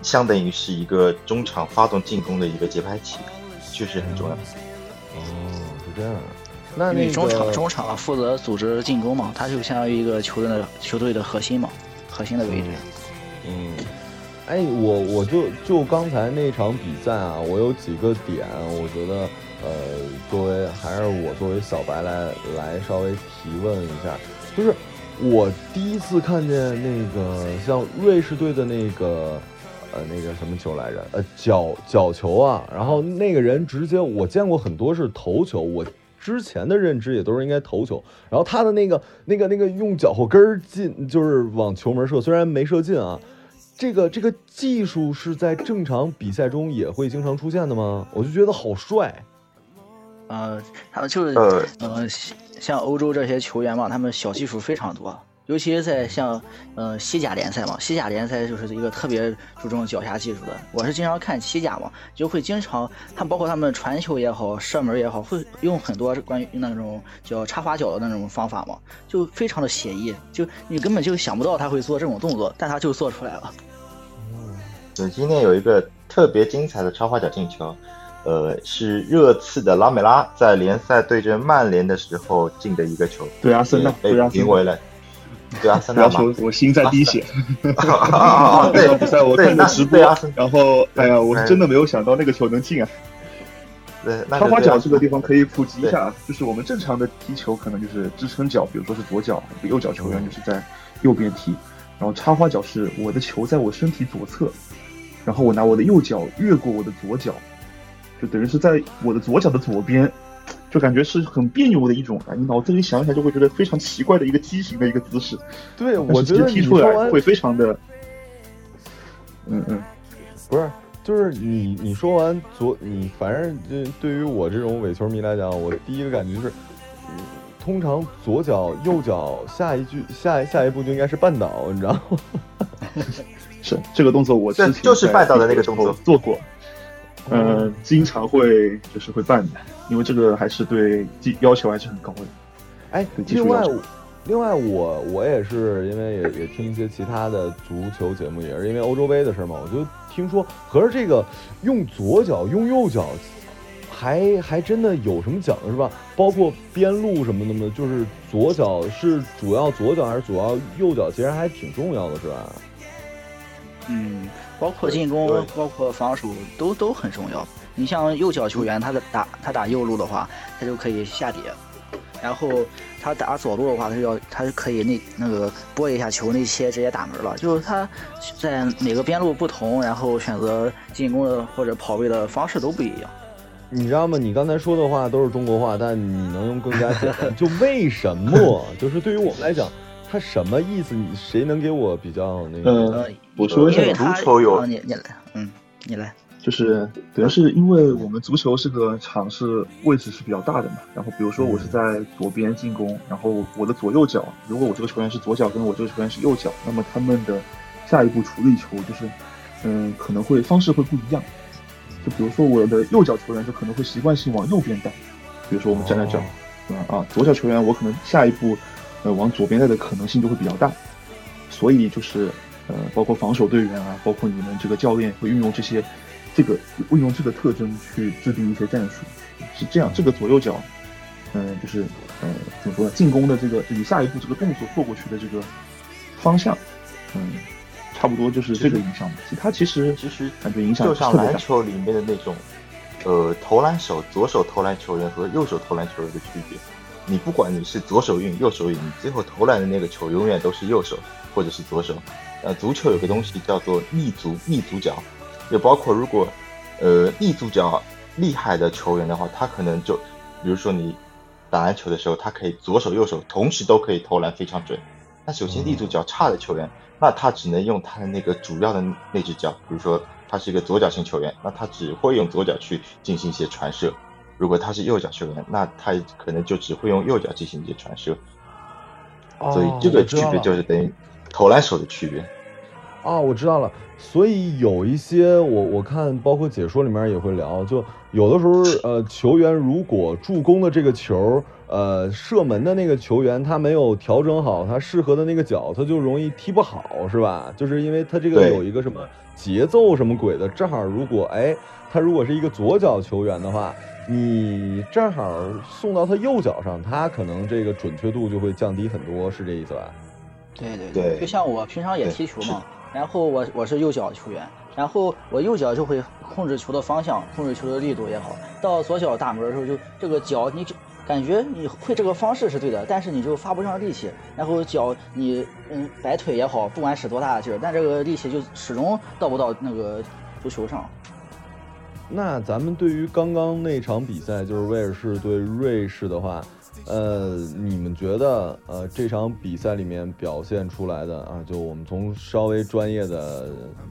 相当于是一个中场发动进攻的一个节拍器，确实很重要。哦，是这样。那那个中场中场负责组织进攻嘛，他就相当于一个球队的球队的核心嘛，核心的位置。嗯，哎，我我就就刚才那场比赛啊，我有几个点，我觉得呃，作为还是我作为小白来来稍微提问一下，就是我第一次看见那个像瑞士队的那个。呃，那个什么球来着？呃，角角球啊，然后那个人直接我见过很多是头球，我之前的认知也都是应该头球，然后他的那个那个那个用脚后跟进，就是往球门射，虽然没射进啊，这个这个技术是在正常比赛中也会经常出现的吗？我就觉得好帅。呃，他们就是呃呃，像欧洲这些球员嘛，他们小技术非常多，尤其是在像呃西甲联赛嘛，西甲联赛就是一个特别注重脚下技术的。我是经常看西甲嘛，就会经常他们包括他们传球也好，射门也好，会用很多关于那种叫插花脚的那种方法嘛，就非常的写意，就你根本就想不到他会做这种动作，但他就做出来了。对，今天有一个特别精彩的插花脚进球，呃，是热刺的拉梅拉在联赛对阵曼联的时候进的一个球，对阿森纳，被对阿森纳评为，了对阿森纳嘛，我心在滴血。啊，这对场比赛我看的直播然后哎呀，我是真的没有想到那个球能进啊！对，那插花脚这个地方可以普及一下，啊，就是我们正常的踢球可能就是支撑脚，比如说是左脚，右脚球员就是在右边踢，然后插花脚是我的球在我身体左侧，然后我拿我的右脚越过我的左脚，就等于是在我的左脚的左边，就感觉是很别扭的一种啊！你脑子里想一下就会觉得非常奇怪的一个畸形的一个姿势，对，我觉得你说完出来会非常的，嗯嗯。不是，就是你你说完左，你反正就对于我这种伪球迷来讲，我第一个感觉就是，嗯通常左脚右脚下一句下下一步就应该是绊倒，你知道吗？是这个动作，我之前就是绊倒的那个动作做过，呃，经常会就是会办的，因为这个还是对技要求还是很高的。哎，另外，另外我我也是因为也也听一些其他的足球节目，也是因为欧洲杯的事嘛，我就听说，合着这个用左脚用右脚，还还真的有什么讲究是吧？包括边路什么的嘛？就是左脚是主要左脚还是主要右脚？其实还挺重要的，是吧？嗯，包括进攻，包括防守，都都很重要。你像右脚球员，他的打他打右路的话，他就可以下底；然后他打左路的话，他就要他就可以那那个拨一下球内切，直接打门了。就是他在每个边路不同，然后选择进攻的或者跑位的方式都不一样。你知道吗？你刚才说的话都是中国话，但你能用更加简单？就为什么？就是对于我们来讲。他什么意思？你谁能给我比较那个？我说一下，足球有你你来，嗯，你来，就是主要是因为我们足球这个场是位置是比较大的嘛。然后比如说我是在左边进攻，然后我的左右脚，如果我这个球员是左脚，跟我这个球员是右脚，那么他们的下一步处理球就是，嗯，可能会方式会不一样。就比如说我的右脚球员就可能会习惯性往右边带，比如说我们站在这儿，啊啊，左脚球员我可能下一步。呃，往左边带的可能性就会比较大，所以就是，呃，包括防守队员啊，包括你们这个教练会运用这些，这个运用这个特征去制定一些战术，是这样。这个左右脚，嗯，就是，呃，怎么说呢？进攻的这个你下一步这个动作做过去的这个方向，嗯，差不多就是这个影响。其他其实其实感觉影响就像篮球里面的那种，呃，投篮手左手投篮球员和右手投篮球员的区别。你不管你是左手运右手运，你最后投篮的那个球永远都是右手或者是左手。呃，足球有个东西叫做立足立足脚，也包括如果呃立足脚厉害的球员的话，他可能就比如说你打篮球的时候，他可以左手右手同时都可以投篮非常准。那首先立足脚差的球员，那他只能用他的那个主要的那只脚，比如说他是一个左脚型球员，那他只会用左脚去进行一些传射。如果他是右脚球员，那他可能就只会用右脚进行一些传射，所以这个区别就是等于投篮手的区别。哦，我知道了。所以有一些我我看包括解说里面也会聊，就有的时候呃球员如果助攻的这个球，呃射门的那个球员他没有调整好他适合的那个脚，他就容易踢不好，是吧？就是因为他这个有一个什么节奏什么鬼的，正好如果哎他如果是一个左脚球员的话。你正好送到他右脚上，他可能这个准确度就会降低很多，是这意思吧？对对对，就像我平常也踢球嘛，然后我我是右脚球员，然后我右脚就会控制球的方向，控制球的力度也好。到左脚打门的时候，就这个脚你就感觉你会这个方式是对的，但是你就发不上力气，然后脚你嗯摆腿也好，不管使多大的劲儿，但这个力气就始终到不到那个足球上。那咱们对于刚刚那场比赛，就是威尔士对瑞士的话，呃，你们觉得呃这场比赛里面表现出来的啊，就我们从稍微专业的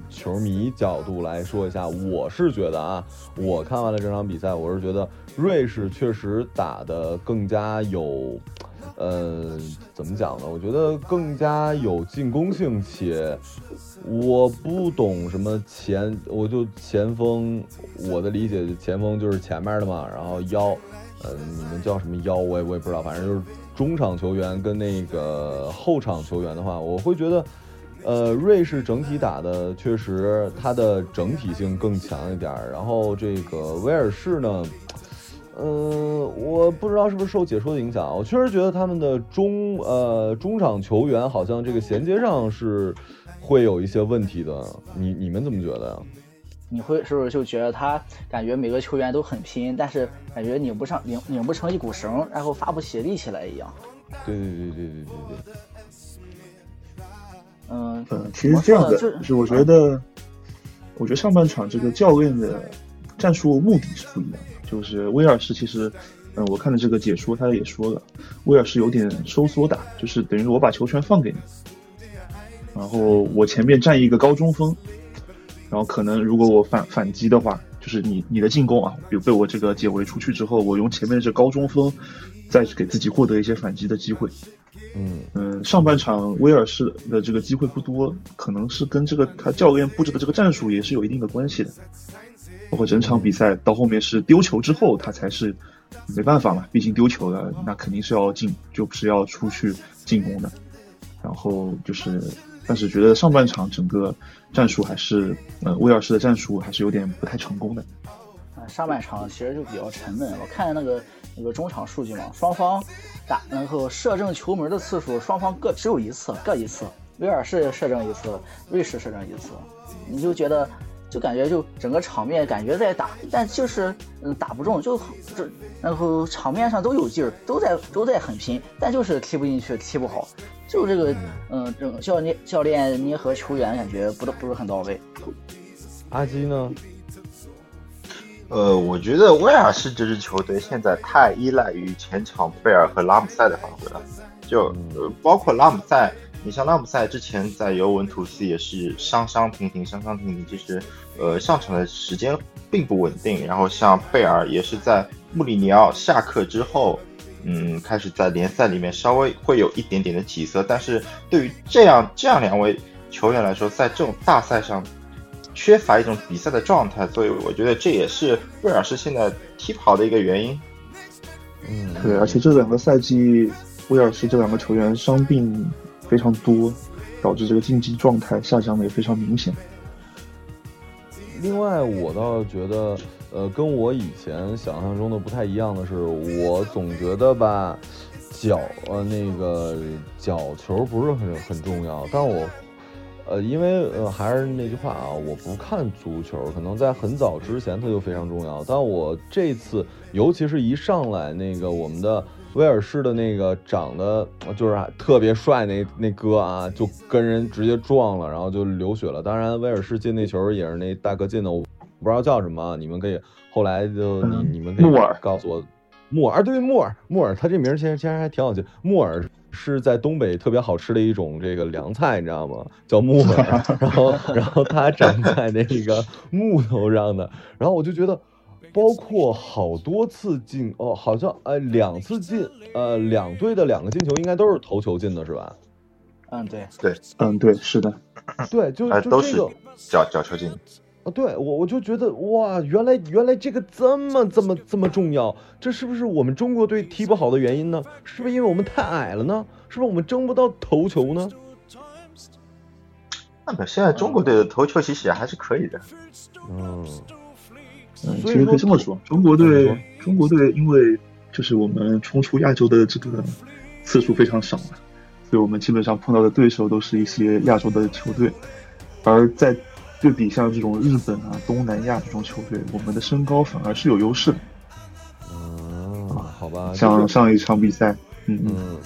球迷角度来说一下，我是觉得啊，我看完了这场比赛，我是觉得瑞士确实打得更加有。呃，怎么讲呢？我觉得更加有进攻性，且我不懂什么前，我就前锋，我的理解前锋就是前面的嘛，然后腰，呃，你们叫什么腰，我也我也不知道，反正就是中场球员跟那个后场球员的话，我会觉得，呃，瑞士整体打的确实它的整体性更强一点，然后这个威尔士呢。嗯，我不知道是不是受解说的影响，我确实觉得他们的中呃中场球员好像这个衔接上是会有一些问题的。你你们怎么觉得呀？你会是不是就觉得他感觉每个球员都很拼，但是感觉拧不上拧拧不成一股绳，然后发不起力气来一样？对对对对对对对。嗯嗯，其实这样的就是我觉得，我觉得上半场这个教练的战术目的是不一样的。就是威尔士，其实，嗯，我看的这个解说，他也说了，威尔士有点收缩打，就是等于说我把球权放给你，然后我前面站一个高中锋，然后可能如果我反反击的话，就是你你的进攻啊，比如被我这个解围出去之后，我用前面这高中锋再给自己获得一些反击的机会，嗯嗯，上半场威尔士的这个机会不多，可能是跟这个他教练布置的这个战术也是有一定的关系的。包括整场比赛到后面是丢球之后，他才是没办法嘛，毕竟丢球了，那肯定是要进，就不是要出去进攻的。然后就是，但是觉得上半场整个战术还是，呃，威尔士的战术还是有点不太成功的。啊，上半场其实就比较沉闷。我看那个那个中场数据嘛，双方打然后射正球门的次数，双方各只有一次，各一次。威尔士射正一次，瑞士射正一次，你就觉得就感觉就整个场面感觉在打，但就是嗯打不中，就这然后场面上都有劲儿，都在都在很拼，但就是踢不进去，踢不好。就这个嗯，整个教练教练捏合球员感觉不不是很到位。阿基呢？呃，我觉得威尔士这支球队现在太依赖于前场贝尔和拉姆塞的发挥了，就呃包括拉姆塞，你像拉姆塞之前在尤文图斯也是伤伤停停，伤伤停停，其实呃上场的时间并不稳定。然后像贝尔也是在穆里尼奥下课之后，嗯，开始在联赛里面稍微会有一点点的起色，但是对于这样这样两位球员来说，在这种大赛上。缺乏一种比赛的状态，所以我觉得这也是威尔士现在踢不好的一个原因。嗯，对，而且这两个赛季威尔士这两个球员伤病非常多，导致这个竞技状态下降的也非常明显。另外，我倒觉得，呃，跟我以前想象中的不太一样的是，我总觉得吧，脚呃那个角球不是很很重要，但我。呃，因为呃还是那句话啊，我不看足球，可能在很早之前它就非常重要。但我这次，尤其是一上来那个我们的威尔士的那个长得就是特别帅那那哥啊，就跟人直接撞了，然后就流血了。当然，威尔士进那球也是那大哥进的，我不知道叫什么，你们可以后来就你你们可以告诉我，木耳对木耳木耳，他这名其实其实还挺好记，木耳。是在东北特别好吃的一种这个凉菜，你知道吗？叫木耳，然后然后它长在那个木头上的，然后我就觉得，包括好多次进哦，好像呃两次进，呃两队的两个进球应该都是头球进的是吧？嗯，对对，嗯对，是的，对，就就都是这个角角球进。啊，对我我就觉得哇，原来原来这个这么这么这么重要，这是不是我们中国队踢不好的原因呢？是不是因为我们太矮了呢？是不是我们争不到头球呢？那么现在中国队的头球其实也还是可以的。嗯，嗯，其实可以这么说，中国队中国队因为就是我们冲出亚洲的这个次数非常少嘛，所以我们基本上碰到的对手都是一些亚洲的球队，而在对比像这种日本啊、东南亚这种球队，我们的身高反而是有优势的。嗯，好吧，像上一场比赛，嗯嗯嗯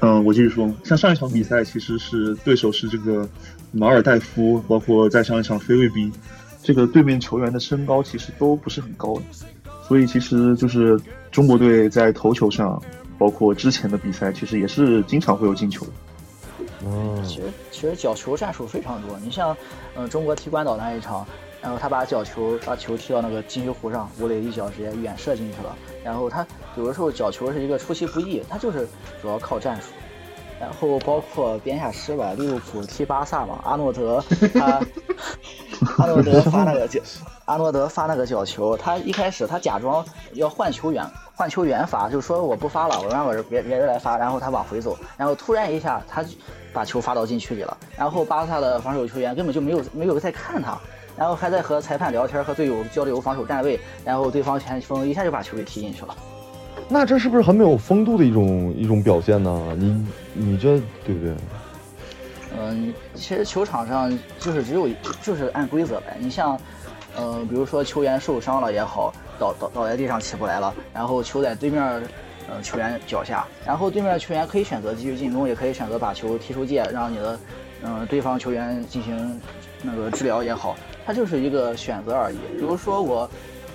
嗯，我继续说，像上一场比赛其实是对手是这个马尔代夫，包括再上一场菲律宾，这个对面球员的身高其实都不是很高的，所以其实就是中国队在头球上，包括之前的比赛，其实也是经常会有进球的。嗯，其实其实角球战术非常多，你像，嗯、中国踢关岛那一场，然后他把角球把球踢到那个禁区弧上，吴磊一脚直接远射进去了。然后他有的时候角球是一个出其不意，他就是主要靠战术。然后包括边下师吧，利物浦踢巴萨嘛，阿诺德他 阿诺德发那个角，阿诺德发那个角球，他一开始他假装要换球员，换球员发，就说我不发了，我让我别别人来发，然后他往回走，然后突然一下他把球发到禁区里了，然后巴萨的防守球员根本就没有没有在看他，然后还在和裁判聊天，和队友交流防守站位，然后对方前锋一下就把球给踢进去了。那这是不是很没有风度的一种一种表现呢？你你这对不对？嗯，其实球场上就是只有就是按规则来。你像，嗯，比如说球员受伤了也好，倒倒倒在地上起不来了，然后球在对面呃球员脚下，然后对面球员可以选择继续进攻，也可以选择把球踢出界，让你的嗯对方球员进行那个治疗也好，它就是一个选择而已。比如说我。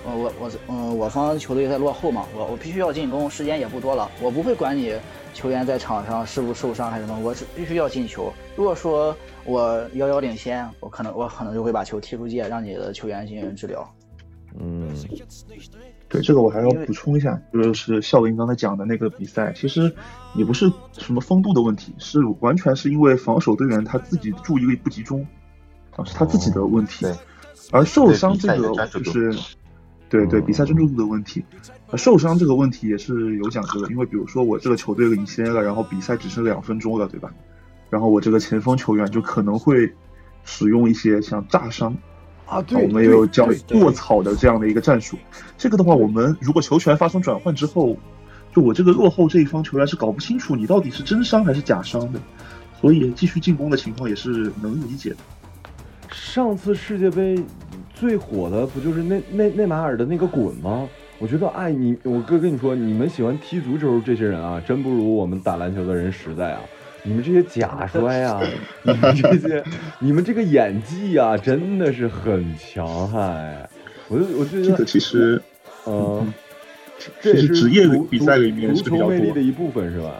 呃，我我嗯，我方球队在落后嘛，我我必须要进攻，时间也不多了，我不会管你球员在场上是不是受伤还是什么，我是必须要进球。如果说我遥遥领先，我可能我可能就会把球踢出界，让你的球员进行治疗。嗯，对这个我还要补充一下，就是笑林刚才讲的那个比赛，其实也不是什么风度的问题，是完全是因为防守队员他自己注意力不集中，啊，是他自己的问题。对，而受伤这个就是，对对，比赛专注度的问题。而受伤这个问题也是有讲究的，因为比如说我这个球队领先了，然后比赛只剩两分钟了，对吧？然后我这个前锋球员就可能会使用一些像炸伤。啊，对，我们也有叫卧草的这样的一个战术。这个的话，我们如果球权发生转换之后，就我这个落后这一方球员是搞不清楚你到底是真伤还是假伤的，所以继续进攻的情况也是能理解的。上次世界杯最火的不就是内内内马尔的那个滚吗？我觉得，哎，你我哥跟你说，你们喜欢踢足球这些人啊，真不如我们打篮球的人实在啊。你们这些假摔啊，你们这些，你们这个演技啊，真的是很强悍。我就我就觉得，这个其实，呃，这也是职业比赛里面足球魅力的一部分，是吧？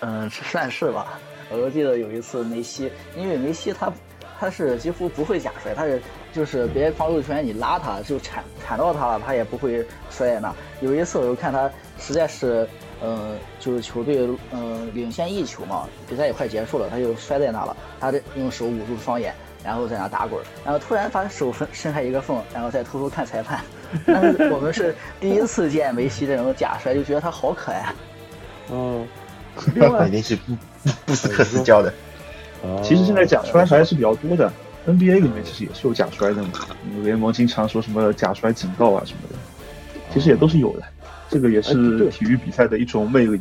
嗯，算是吧。我记得有一次梅西，因为梅西他他是几乎不会假摔，他是就是别防守球员你拉他就铲铲到他了，他也不会摔在那。有一次我就看他实在是。呃，就是球队呃领先一球嘛，比赛也快结束了，他就摔在那了，他用手捂住双眼，然后在那打滚，然后突然把手伸伸开一个缝，然后再偷偷看裁判。但是我们是第一次见梅西这种假摔，就觉得他好可爱。嗯，那肯定是布布斯克斯教的。其实现在假摔还是比较多的，NBA 里面其实也是有假摔的嘛，联盟经常说什么假摔警告啊什么的，其实也都是有的。这个也是体育比赛的一种魅力。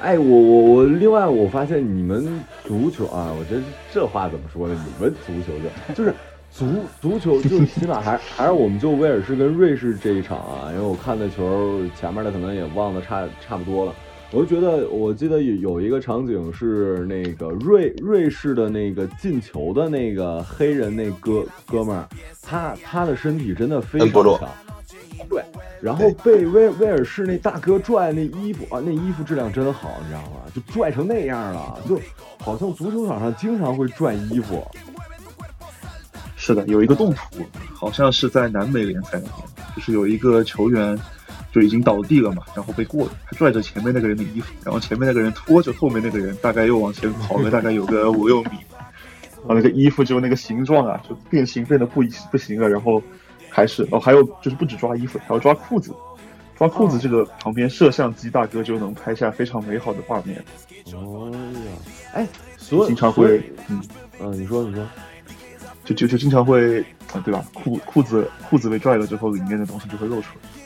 哎，我我我，另外我发现你们足球啊，我觉得这话怎么说呢？你们足球就就是足足球，就 起码还还是我们就威尔士跟瑞士这一场啊，因为我看的球前面的可能也忘得差差不多了。我就觉得，我记得有有一个场景是那个瑞瑞士的那个进球的那个黑人那哥哥们儿，他他的身体真的非常强。对，然后被威威尔士那大哥拽那衣服啊，那衣服质量真好，你知道吗？就拽成那样了，就好像足球场上经常会拽衣服。是的，有一个动图，好像是在南美联赛那边，就是有一个球员就已经倒地了嘛，然后被过了，他拽着前面那个人的衣服，然后前面那个人拖着后面那个人，大概又往前跑了大概有个五六米，然后那个衣服就那个形状啊，就变形变得不不行了，然后。还是哦，还有就是不止抓衣服，还要抓裤子。抓裤子，这个旁边摄像机大哥就能拍下非常美好的画面。哦呀，哎，所以经常会，嗯嗯，你说你说，就就就经常会啊，对吧？裤裤子裤子被拽了之后，里面的东西就会露出来。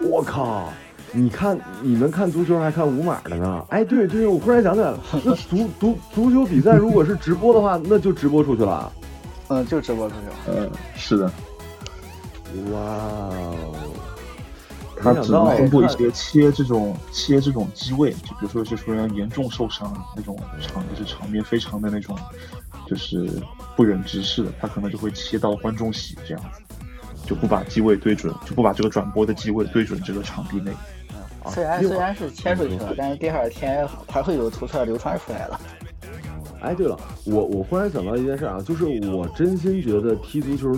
我靠！你看你们看足球还看五码的呢？哎，对对，我忽然想起来了，那足足足球比赛如果是直播的话，那就直播出去了。嗯，就直播出去了。嗯，是的。哇哦！他只能通过一些切这种切这种机位，就比如说有些球员严重受伤那种场，就是场面非常的那种，就是不忍直视的，他可能就会切到观众席这样子，就不把机位对准，就不把这个转播的机位对准这个场地内。虽然虽然是切出去了，但是第二天还会有图片流传出来了。哎，对了，我我忽然想到一件事啊，就是我真心觉得踢足球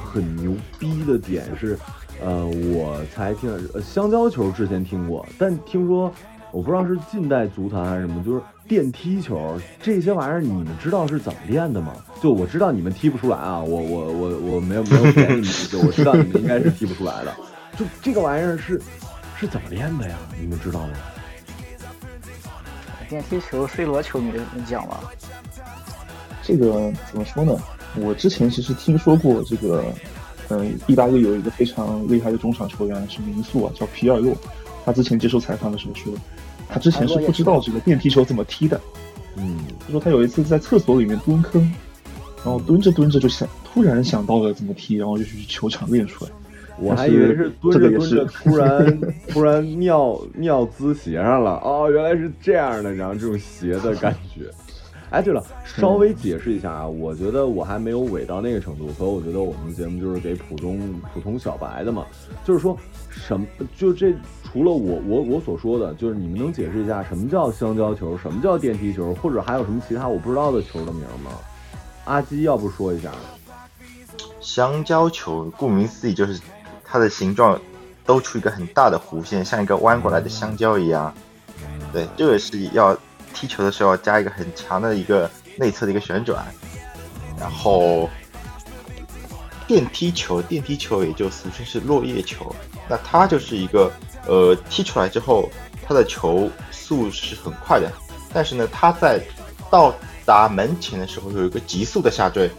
很牛逼的点是，呃，我才听呃香蕉球之前听过，但听说我不知道是近代足坛还是什么，就是电梯球这些玩意儿，你们知道是怎么练的吗？就我知道你们踢不出来啊，我我我我没有没有骗你们，就我知道你们应该是踢不出来的，就这个玩意儿是是怎么练的呀？你们知道吗？电梯球，C 罗球迷讲吧。这个怎么说呢？我之前其实听说过这个，嗯，意大利有一个非常厉害的中场球员是名宿啊，叫皮尔洛。他之前接受采访的时候说，他之前是不知道这个电梯球怎么踢的。嗯，他说他有一次在厕所里面蹲坑，然后蹲着蹲着就想，突然想到了怎么踢，然后就去球场练出来。我还以为是蹲着蹲着，突然 突然尿尿滋鞋上了。哦，原来是这样的，然后这种鞋的感觉。哎，对了，稍微解释一下啊，我觉得我还没有伪到那个程度，所以我觉得我们节目就是给普通普通小白的嘛。就是说什么，就这除了我我我所说的，就是你们能解释一下什么叫香蕉球，什么叫电梯球，或者还有什么其他我不知道的球的名吗？阿基，要不说一下？香蕉球，顾名思义就是。它的形状兜出一个很大的弧线，像一个弯过来的香蕉一样。对，这个是要踢球的时候加一个很强的一个内侧的一个旋转，然后电梯球，电梯球也就俗称是落叶球，那它就是一个呃踢出来之后，他的球速是很快的，但是呢，他在到达门前的时候有一个急速的下坠，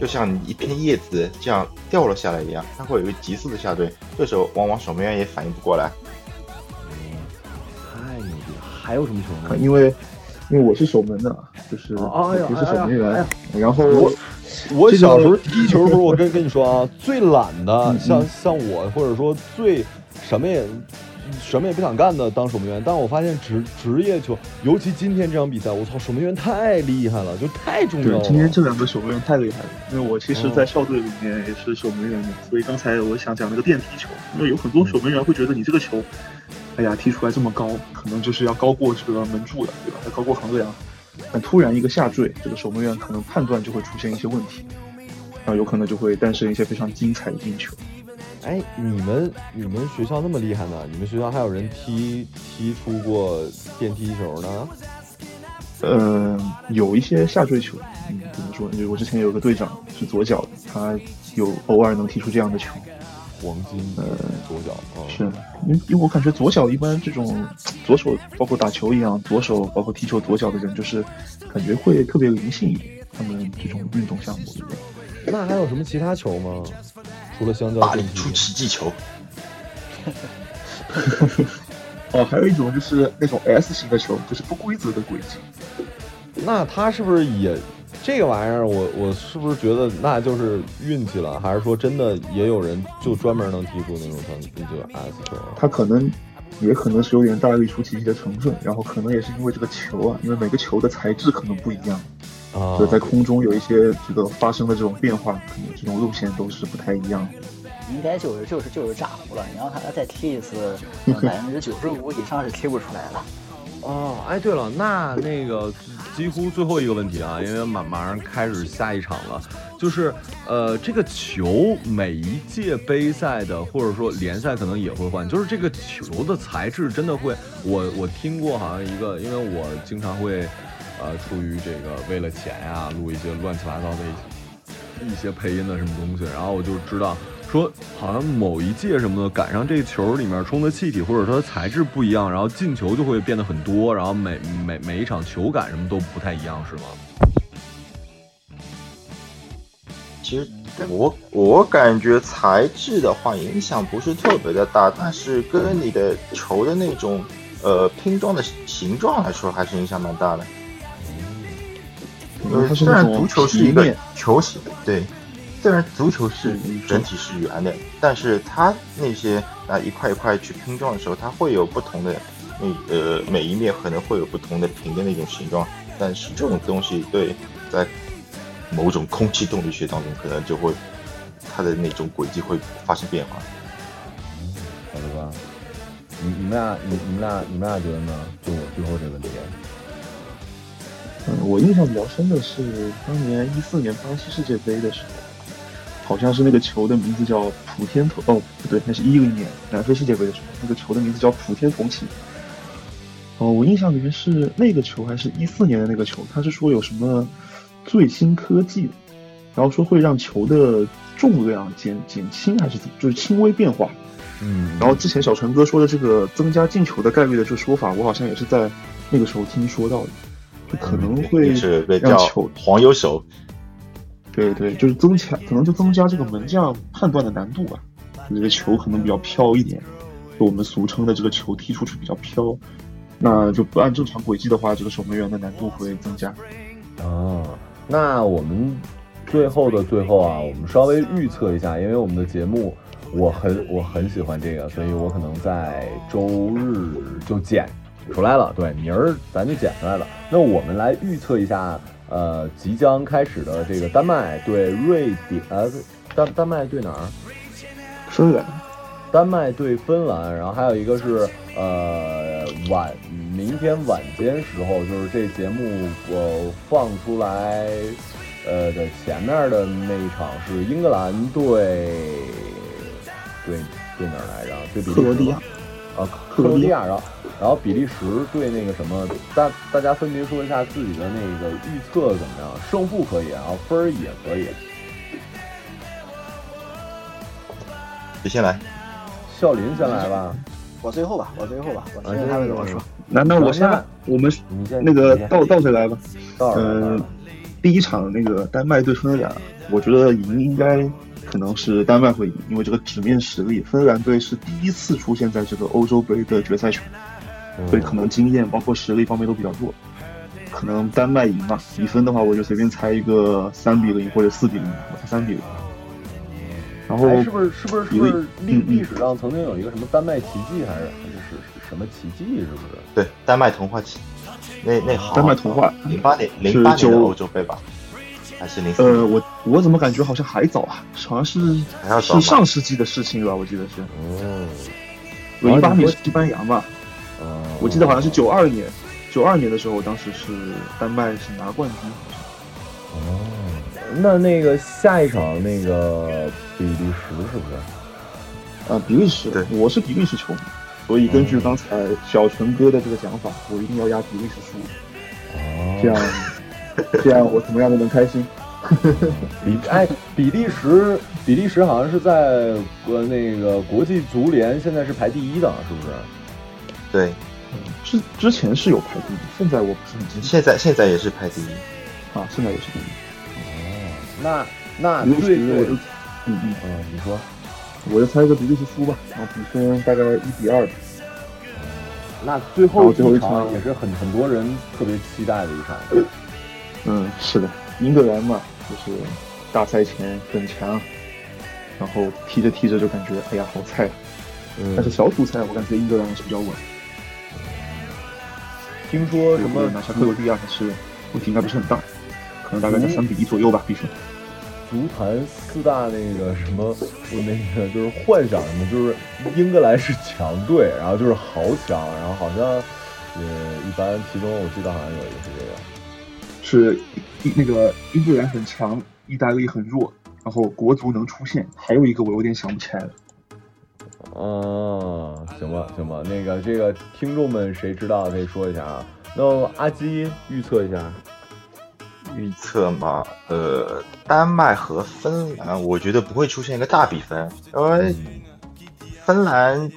就像一片叶子这样掉了下来一样，它会有一个急速的下坠，这时候往往守门员也反应不过来。太牛逼了！还有什么球呢？因为因为我是守门的，就是哎呀不是守门哎员呀，然后我我小时候踢球的时候，我跟跟你说啊，最懒的，像像我，或者说最什么也什么也不想干的当守门员。但我发现职职业球，尤其今天这场比赛，我操，守门员太厉害了，就太重要了。今天这两个守门员太厉害了，因为我其实，在校队里面也是守门员的，所以刚才我想讲那个电梯球，因为有很多守门员会觉得你这个球，哎呀，踢出来这么高，可能就是要高过这个门柱的，对吧？要高过横梁，但突然一个下坠，这个守门员可能判断就会出现一些问题，然后有可能就会诞生一些非常精彩的进球。哎，你们你们学校那么厉害呢？你们学校还有人踢踢出过电梯球呢？嗯，有一些下坠球，嗯，怎么说？就我之前有个队长是左脚的，他有偶尔能踢出这样的球。黄金呃左脚，嗯是，因为因为我感觉左脚一般这种左手，包括打球一样，左手包括踢球左脚的人，就是感觉会特别灵性一点。他们这种运动项目里面，那还有什么其他球吗？除了香蕉大力出奇迹球，哦，还有一种就是那种 S 型的球，就是不规则的轨迹。那他是不是也这个玩意儿？我我是不是觉得那就是运气了？还是说真的也有人就专门能踢出那种成这个 S 球啊？它可能也可能是有点大力出奇迹的成分，然后可能也是因为这个球啊，因为每个球的材质可能不一样，啊所以在空中有一些这个发生的这种变化，可能这种路线都是不太一样的。应该就是就是就是炸糊了。你让他再踢一次，呃百分之九十五以上是踢不出来的。哦，哎，对了，那那个几乎最后一个问题啊，因为马马上开始下一场了，就是呃，这个球每一届杯赛的或者说联赛可能也会换，就是这个球的材质真的会，我我听过好像一个，因为我经常会呃出于这个为了钱呀、录一些乱七八糟的一些一些配音的什么东西，然后我就知道说，好像某一届什么的赶上这球里面充的气体或者说它材质不一样，然后进球就会变得很多，然后每每每一场球感什么都不太一样，是吗？其实我我感觉材质的话影响不是特别的大，但是跟你的球的那种呃拼装的形状来说，还是影响蛮大的。因为虽然足球是一个，球形，对，虽然足球是嗯整体是圆的，但是它那些啊一块一块去拼装的时候，它会有不同的那呃每一面可能会有不同的平的那种形状，但是这种东西对在某种空气动力学当中，可能就会它的那种轨迹会发生变化。好的吧，你你们俩你你们俩你们俩觉得呢？就我最后这个问题，嗯，我印象比较深的是当年一四年巴西世界杯的时候，好像是那个球的名字叫普天同哦不对，那是一零年南非世界杯的时候，那个球的名字叫普天同庆。哦，我印象里面是那个球还是一四年的那个球，他是说有什么最新科技，然后说会让球的重量减减轻还是怎么，就是轻微变化。嗯，然后之前小陈哥说的这个增加进球的概率的这个说法，我好像也是在那个时候听说到的，就可能会是被叫让球，黄油手，对对，就是增强，可能就增加这个门将判断的难度吧。就这个球可能比较飘一点，就我们俗称的这个球踢出去比较飘，那就不按正常轨迹的话，这个守门员的难度会增加。啊，那我们最后的最后啊，我们稍微预测一下，因为我们的节目我很我很喜欢这个，所以我可能在周日就剪出来了，对，名儿咱就捡出来了。那我们来预测一下，呃，即将开始的这个丹麦对瑞典，呃，丹丹麦对哪儿？芬兰，丹麦对芬兰，然后还有一个是呃晚明天晚间时候，就是这节目我放出来呃的前面的那一场是英格兰对对对哪儿来着？对比利时克罗地亚。啊，克罗地亚，然后然后比利时对那个什么，大大家分别说一下自己的那个预测怎么样？胜负可以，然后分儿也可以。谁先来？笑林先来吧。我最后吧，我最后吧，我听听他们怎么说。那那我先，我们那个倒倒着来吧。嗯，第一场那个丹麦对芬兰，我觉得赢应该。可能是丹麦会赢，因为这个纸面实力，芬兰队是第一次出现在这个欧洲杯的决赛圈，所以可能经验包括实力方面都比较弱。可能丹麦赢吧，比分的话我就随便猜一个三比零或者四比零，我猜三比零。然后是不是是不是是不是历历史上曾经有一个什么丹麦奇迹，还是还是是什么奇迹？是不是？对，丹麦童话奇，那那好，丹麦童话，零八年零八年的欧洲杯吧。还是零呃，我我怎么感觉好像还早啊？好像是是上世纪的事情吧？我记得是。哦。零八年是西班牙嘛？哦。我记得好像是九二年，九二年的时候，当时是丹麦是拿冠军。哦。那那个下一场那个比利时是不是？啊，比利时。对，我是比利时球迷，所以根据刚才小陈哥的这个讲法，我一定要压比利时输。哦。这样。这样我怎么样都能开心。比哎，比利时，比利时好像是在呃那个国际足联现在是排第一的，是不是？对，之之前是有排第一，现在我不是很清楚。现在现在也是排第一啊，现在也是第一。哦，那那对对，嗯嗯嗯，你说，我就猜一个比利时输吧，然后比分大概一比二。那最后一场也是很很多人特别期待的一场。嗯，是的，英格兰嘛，就是大赛前很强，然后踢着踢着就感觉哎呀好菜，嗯，但是小组赛我感觉英格兰还是比较稳。听说什么拿下克罗地亚还是问题应该不是很大，可能大概在三比一左右吧比分。足坛四大那个什么，我那个就是幻想什么，就是英格兰是强队，然后就是豪强，然后好像也一般，其中我记得好像有一个是这个。是，那个英格兰很强，意大利很弱，然后国足能出现，还有一个我有点想不起来了。哦，行吧，行吧，那个这个听众们谁知道可以说一下啊？那阿基预测一下，预测嘛，呃，丹麦和芬兰，我觉得不会出现一个大比分，因为芬兰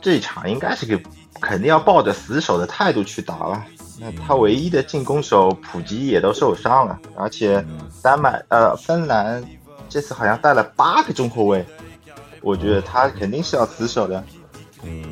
这场应该是给肯定要抱着死守的态度去打了。那他唯一的进攻手普吉也都受伤了，而且丹麦呃芬兰这次好像带了八个中后卫，我觉得他肯定是要死守的。嗯，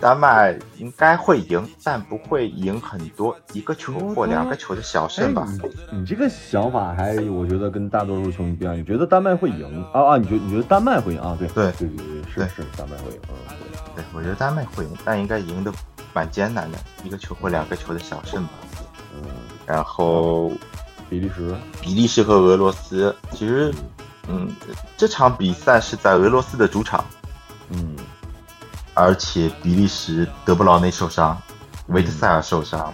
丹麦应该会赢，但不会赢很多，一个球或两个球的小胜吧。你这个想法还我觉得跟大多数球迷不一样，你觉得丹麦会赢啊啊？你觉你觉得丹麦会赢啊？对对对对对，是是丹麦会赢。嗯，对，我觉得丹麦会赢，但应该赢的。蛮艰难的，一个球或两个球的小胜吧。嗯，然后比利时，比利时和俄罗斯，其实，嗯，这场比赛是在俄罗斯的主场。嗯，而且比利时德布劳内受伤，维特塞尔受伤，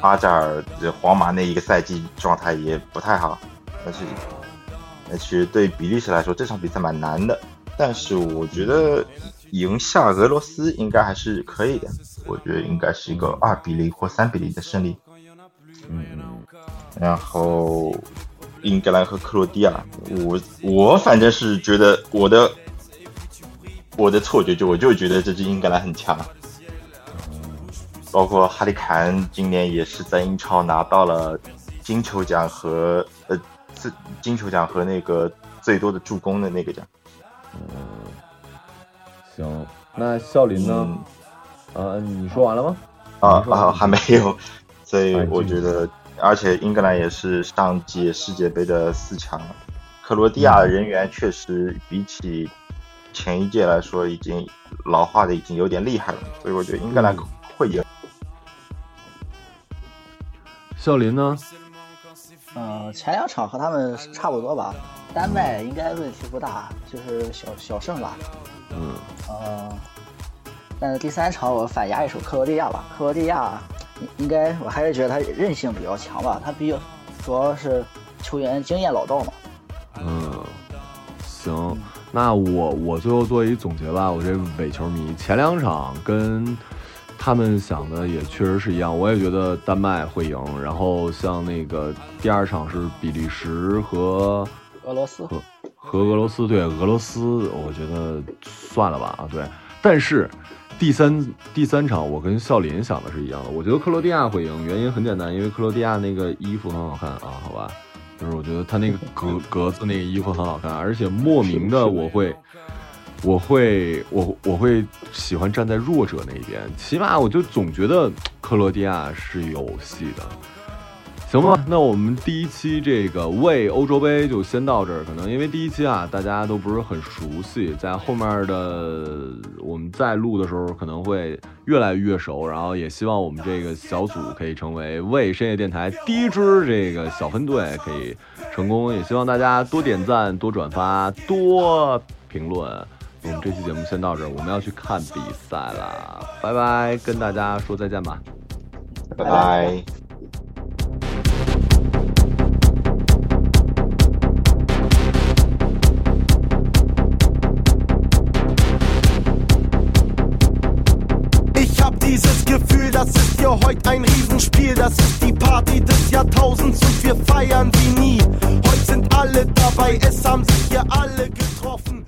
阿扎尔这皇马那一个赛季状态也不太好。但是，其实对比利时来说，这场比赛蛮难的。但是我觉得赢下俄罗斯应该还是可以的。我觉得应该是一个二比零或三比零的胜利。嗯，然后英格兰和克罗地亚，我我反正是觉得我的我的错觉就我就觉得这支英格兰很强。包括哈利凯恩今年也是在英超拿到了金球奖和呃金球奖和那个最多的助攻的那个奖。嗯，行，那笑林呢？呃，你说完了吗？啊啊，还没有，所以我觉得，而且英格兰也是上届世界杯的四强，克罗地亚人员确实比起前一届来说，已经老化的已经有点厉害了，所以我觉得英格兰会赢。笑林呢？嗯，前两场和他们差不多吧，丹麦应该问题不大，就是小小胜吧。嗯。呃。但是第三场我反压一手克罗地亚吧，克罗地亚应该我还是觉得他韧性比较强吧，他比较主要是球员经验老道嘛。嗯，行，那我我最后做一总结吧，我这伪球迷前两场跟他们想的也确实是一样，我也觉得丹麦会赢。然后像那个第二场是比利时和俄罗斯和和俄罗斯，对俄罗斯，我觉得算了吧啊，对。但是第三第三场我跟笑林想的是一样的，我觉得克罗地亚会赢，原因很简单，因为克罗地亚那个衣服很好看啊，好吧。就是我觉得他那个格 格子那个衣服很好看，而且莫名的我会，我会我我会喜欢站在弱者那一边，起码我就总觉得克罗地亚是有戏的。行吧，那我们第一期这个为欧洲杯就先到这儿。可能因为第一期啊，大家都不是很熟悉，在后面的我们再录的时候，可能会越来越熟。然后也希望我们这个小组可以成为为深夜电台第一支这个小分队，可以成功。也希望大家多点赞、多转发、多评论。我们这期节目先到这儿，我们要去看比赛了，拜拜，跟大家说再见吧，拜拜。Das ist ja heute ein Riesenspiel. Das ist die Party des Jahrtausends und wir feiern wie nie. Heute sind alle dabei, es haben sich hier alle getroffen.